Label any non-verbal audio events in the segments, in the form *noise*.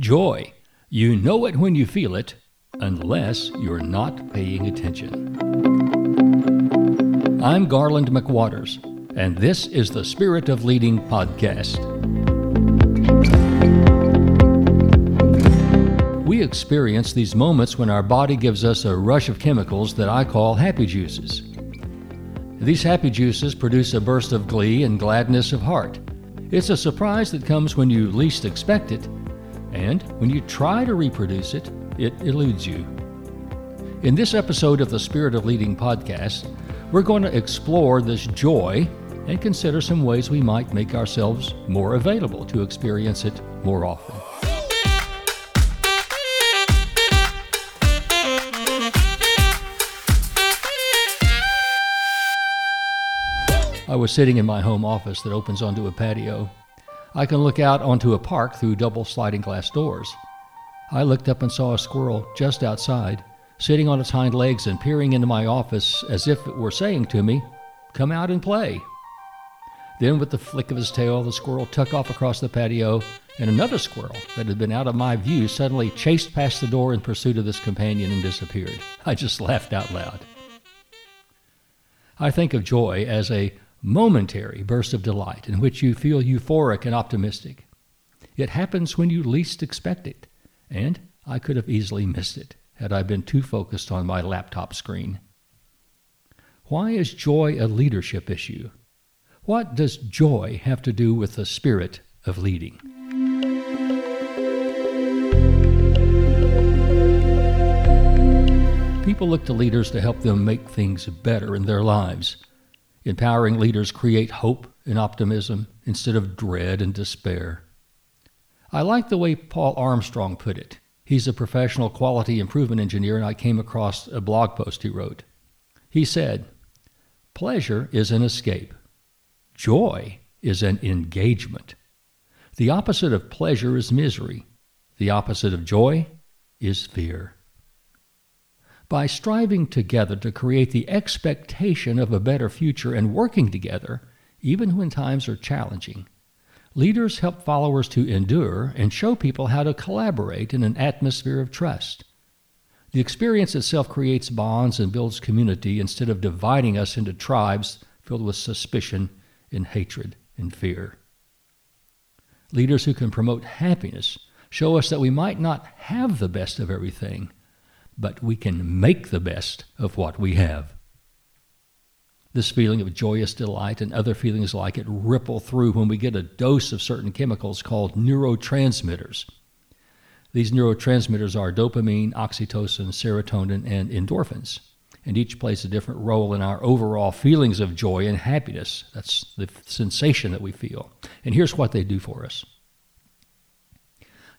Joy. You know it when you feel it, unless you're not paying attention. I'm Garland McWatters, and this is the Spirit of Leading podcast. We experience these moments when our body gives us a rush of chemicals that I call happy juices. These happy juices produce a burst of glee and gladness of heart. It's a surprise that comes when you least expect it, and when you try to reproduce it, it eludes you. In this episode of the Spirit of Leading podcast, we're going to explore this joy and consider some ways we might make ourselves more available to experience it more often. I was sitting in my home office that opens onto a patio. I can look out onto a park through double sliding glass doors. I looked up and saw a squirrel just outside, sitting on its hind legs and peering into my office as if it were saying to me, Come out and play. Then, with the flick of his tail, the squirrel took off across the patio, and another squirrel that had been out of my view suddenly chased past the door in pursuit of this companion and disappeared. *laughs* I just laughed out loud. I think of joy as a momentary burst of delight in which you feel euphoric and optimistic. It happens when you least expect it, and I could have easily missed it had I been too focused on my laptop screen. Why is joy a leadership issue? What does joy have to do with the spirit of leading? People look to leaders to help them make things better in their lives. Empowering leaders create hope and optimism instead of dread and despair. I like the way Paul Armstrong put it. He's a professional quality improvement engineer, and I came across a blog post he wrote. He said, Pleasure is an escape, joy is an engagement. The opposite of pleasure is misery, the opposite of joy is fear by striving together to create the expectation of a better future and working together, even when times are challenging. Leaders help followers to endure and show people how to collaborate in an atmosphere of trust. The experience itself creates bonds and builds community instead of dividing us into tribes filled with suspicion and hatred and fear. Leaders who can promote happiness show us that we might not have the best of everything, but we can make the best of what we have. This feeling of joyous delight and other feelings like it ripple through when we get a dose of certain chemicals called neurotransmitters. These neurotransmitters are dopamine, oxytocin, serotonin, and endorphins, and each plays a different role in our overall feelings of joy and happiness. That's the sensation that we feel. And here's what they do for us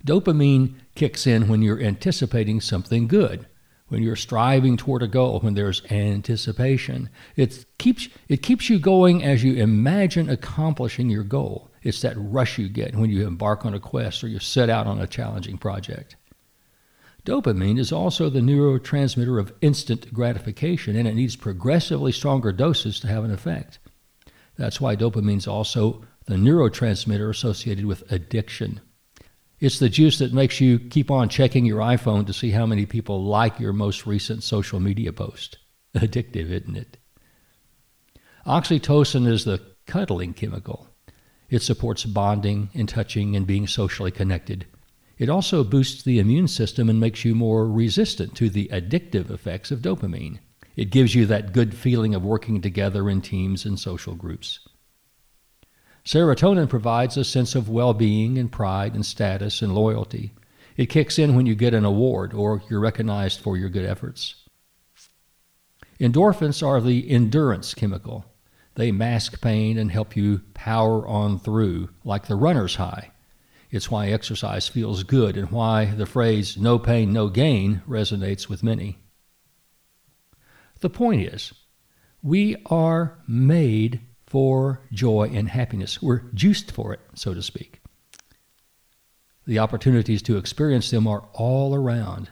Dopamine kicks in when you're anticipating something good, when you're striving toward a goal, when there's anticipation. It keeps, it keeps you going as you imagine accomplishing your goal. It's that rush you get when you embark on a quest or you set out on a challenging project. Dopamine is also the neurotransmitter of instant gratification, and it needs progressively stronger doses to have an effect. That's why dopamine is also the neurotransmitter associated with addiction. It's the juice that makes you keep on checking your iPhone to see how many people like your most recent social media post. *laughs* Addictive, isn't it? Oxytocin is the cuddling chemical. It supports bonding and touching and being socially connected. It also boosts the immune system and makes you more resistant to the addictive effects of dopamine. It gives you that good feeling of working together in teams and social groups. Serotonin provides a sense of well being and pride and status and loyalty. It kicks in when you get an award or you're recognized for your good efforts. Endorphins are the endurance chemical. They mask pain and help you power on through, like the runner's high. It's why exercise feels good and why the phrase no pain, no gain resonates with many. The point is, we are made for joy and happiness. We're juiced for it, so to speak. The opportunities to experience them are all around.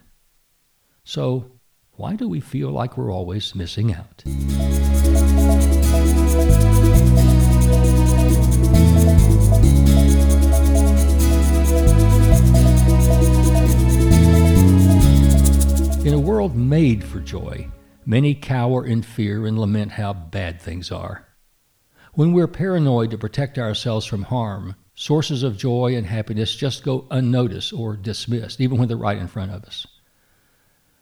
So, why do we feel like we're always missing out? In a world made for joy, many cower in fear and lament how bad things are. When we're paranoid to protect ourselves from harm, sources of joy and happiness just go unnoticed or dismissed, even when they're right in front of us.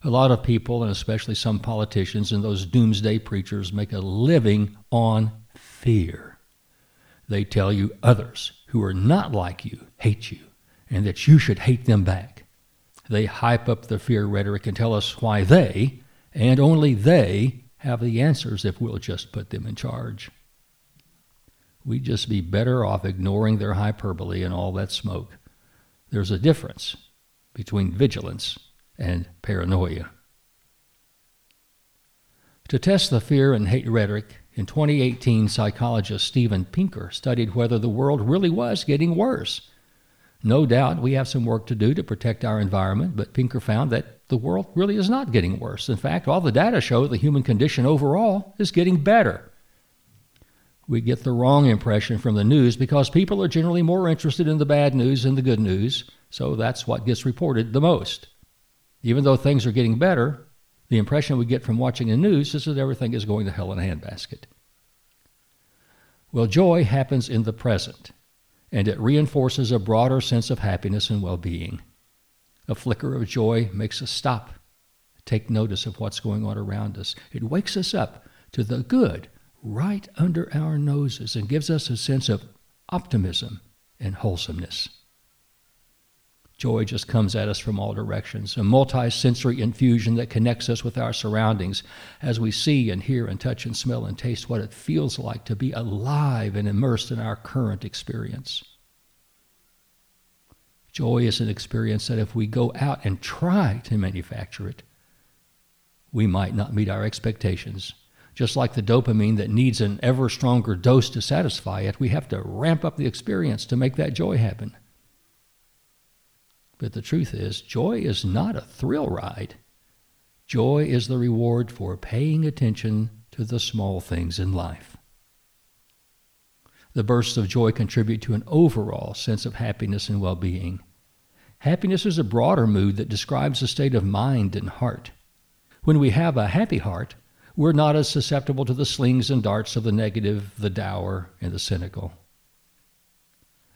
A lot of people, and especially some politicians and those doomsday preachers, make a living on fear. They tell you others who are not like you hate you and that you should hate them back. They hype up the fear rhetoric and tell us why they, and only they, have the answers if we'll just put them in charge. We'd just be better off ignoring their hyperbole and all that smoke. There's a difference between vigilance and paranoia. To test the fear and hate rhetoric, in 2018, psychologist Steven Pinker studied whether the world really was getting worse. No doubt we have some work to do to protect our environment, but Pinker found that the world really is not getting worse. In fact, all the data show the human condition overall is getting better. We get the wrong impression from the news because people are generally more interested in the bad news than the good news, so that's what gets reported the most. Even though things are getting better, the impression we get from watching the news is that everything is going to hell in a handbasket. Well, joy happens in the present, and it reinforces a broader sense of happiness and well being. A flicker of joy makes us stop, take notice of what's going on around us. It wakes us up to the good right under our noses and gives us a sense of optimism and wholesomeness. Joy just comes at us from all directions, a multi-sensory infusion that connects us with our surroundings as we see and hear and touch and smell and taste what it feels like to be alive and immersed in our current experience. Joy is an experience that if we go out and try to manufacture it, we might not meet our expectations. Just like the dopamine that needs an ever stronger dose to satisfy it, we have to ramp up the experience to make that joy happen. But the truth is, joy is not a thrill ride. Joy is the reward for paying attention to the small things in life. The bursts of joy contribute to an overall sense of happiness and well being. Happiness is a broader mood that describes a state of mind and heart. When we have a happy heart, we're not as susceptible to the slings and darts of the negative, the dour, and the cynical.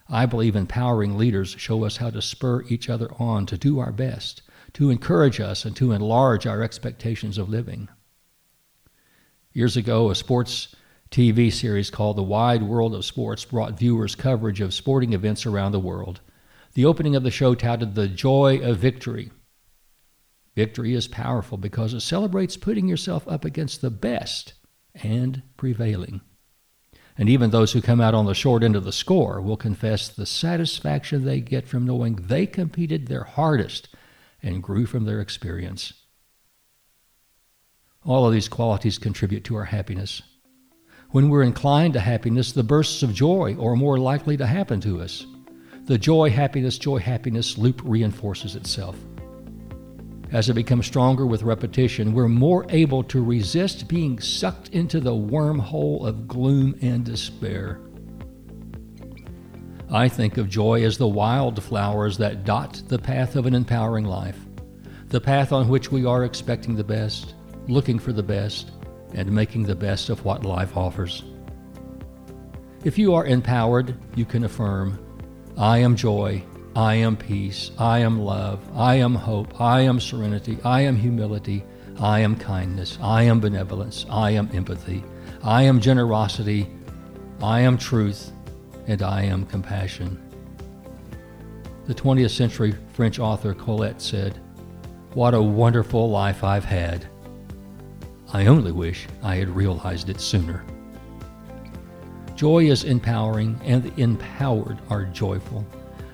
I believe empowering leaders show us how to spur each other on to do our best, to encourage us, and to enlarge our expectations of living. Years ago, a sports TV series called The Wide World of Sports brought viewers coverage of sporting events around the world. The opening of the show touted the joy of victory. Victory is powerful because it celebrates putting yourself up against the best and prevailing. And even those who come out on the short end of the score will confess the satisfaction they get from knowing they competed their hardest and grew from their experience. All of these qualities contribute to our happiness. When we're inclined to happiness, the bursts of joy are more likely to happen to us. The joy, happiness, joy, happiness loop reinforces itself. As it becomes stronger with repetition, we're more able to resist being sucked into the wormhole of gloom and despair. I think of joy as the wildflowers that dot the path of an empowering life, the path on which we are expecting the best, looking for the best, and making the best of what life offers. If you are empowered, you can affirm, I am joy, I am peace. I am love. I am hope. I am serenity. I am humility. I am kindness. I am benevolence. I am empathy. I am generosity. I am truth. And I am compassion. The 20th century French author Colette said, What a wonderful life I've had. I only wish I had realized it sooner. Joy is empowering, and the empowered are joyful.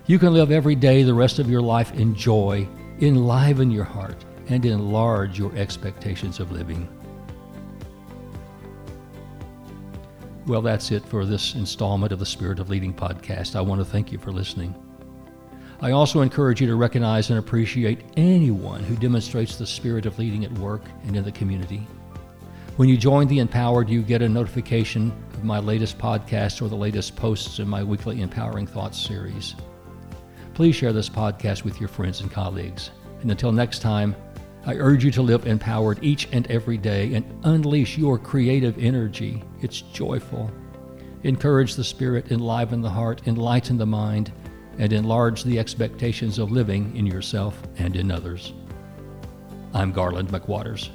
You can live every day the rest of your life in joy, enliven your heart, and enlarge your expectations of living. Well, that's it for this installment of the Spirit of Leading podcast. I want to thank you for listening. I also encourage you to recognize and appreciate anyone who demonstrates the spirit of leading at work and in the community. When you join the Empowered, you get a notification of my latest podcast or the latest posts in my weekly Empowering Thoughts series. Please share this podcast with your friends and colleagues. And until next time, I urge you to live empowered each and every day and unleash your creative energy. It's joyful. Encourage the spirit, enliven the heart, enlighten the mind, and enlarge the expectations of living in yourself and in others. I'm Garland McWatters.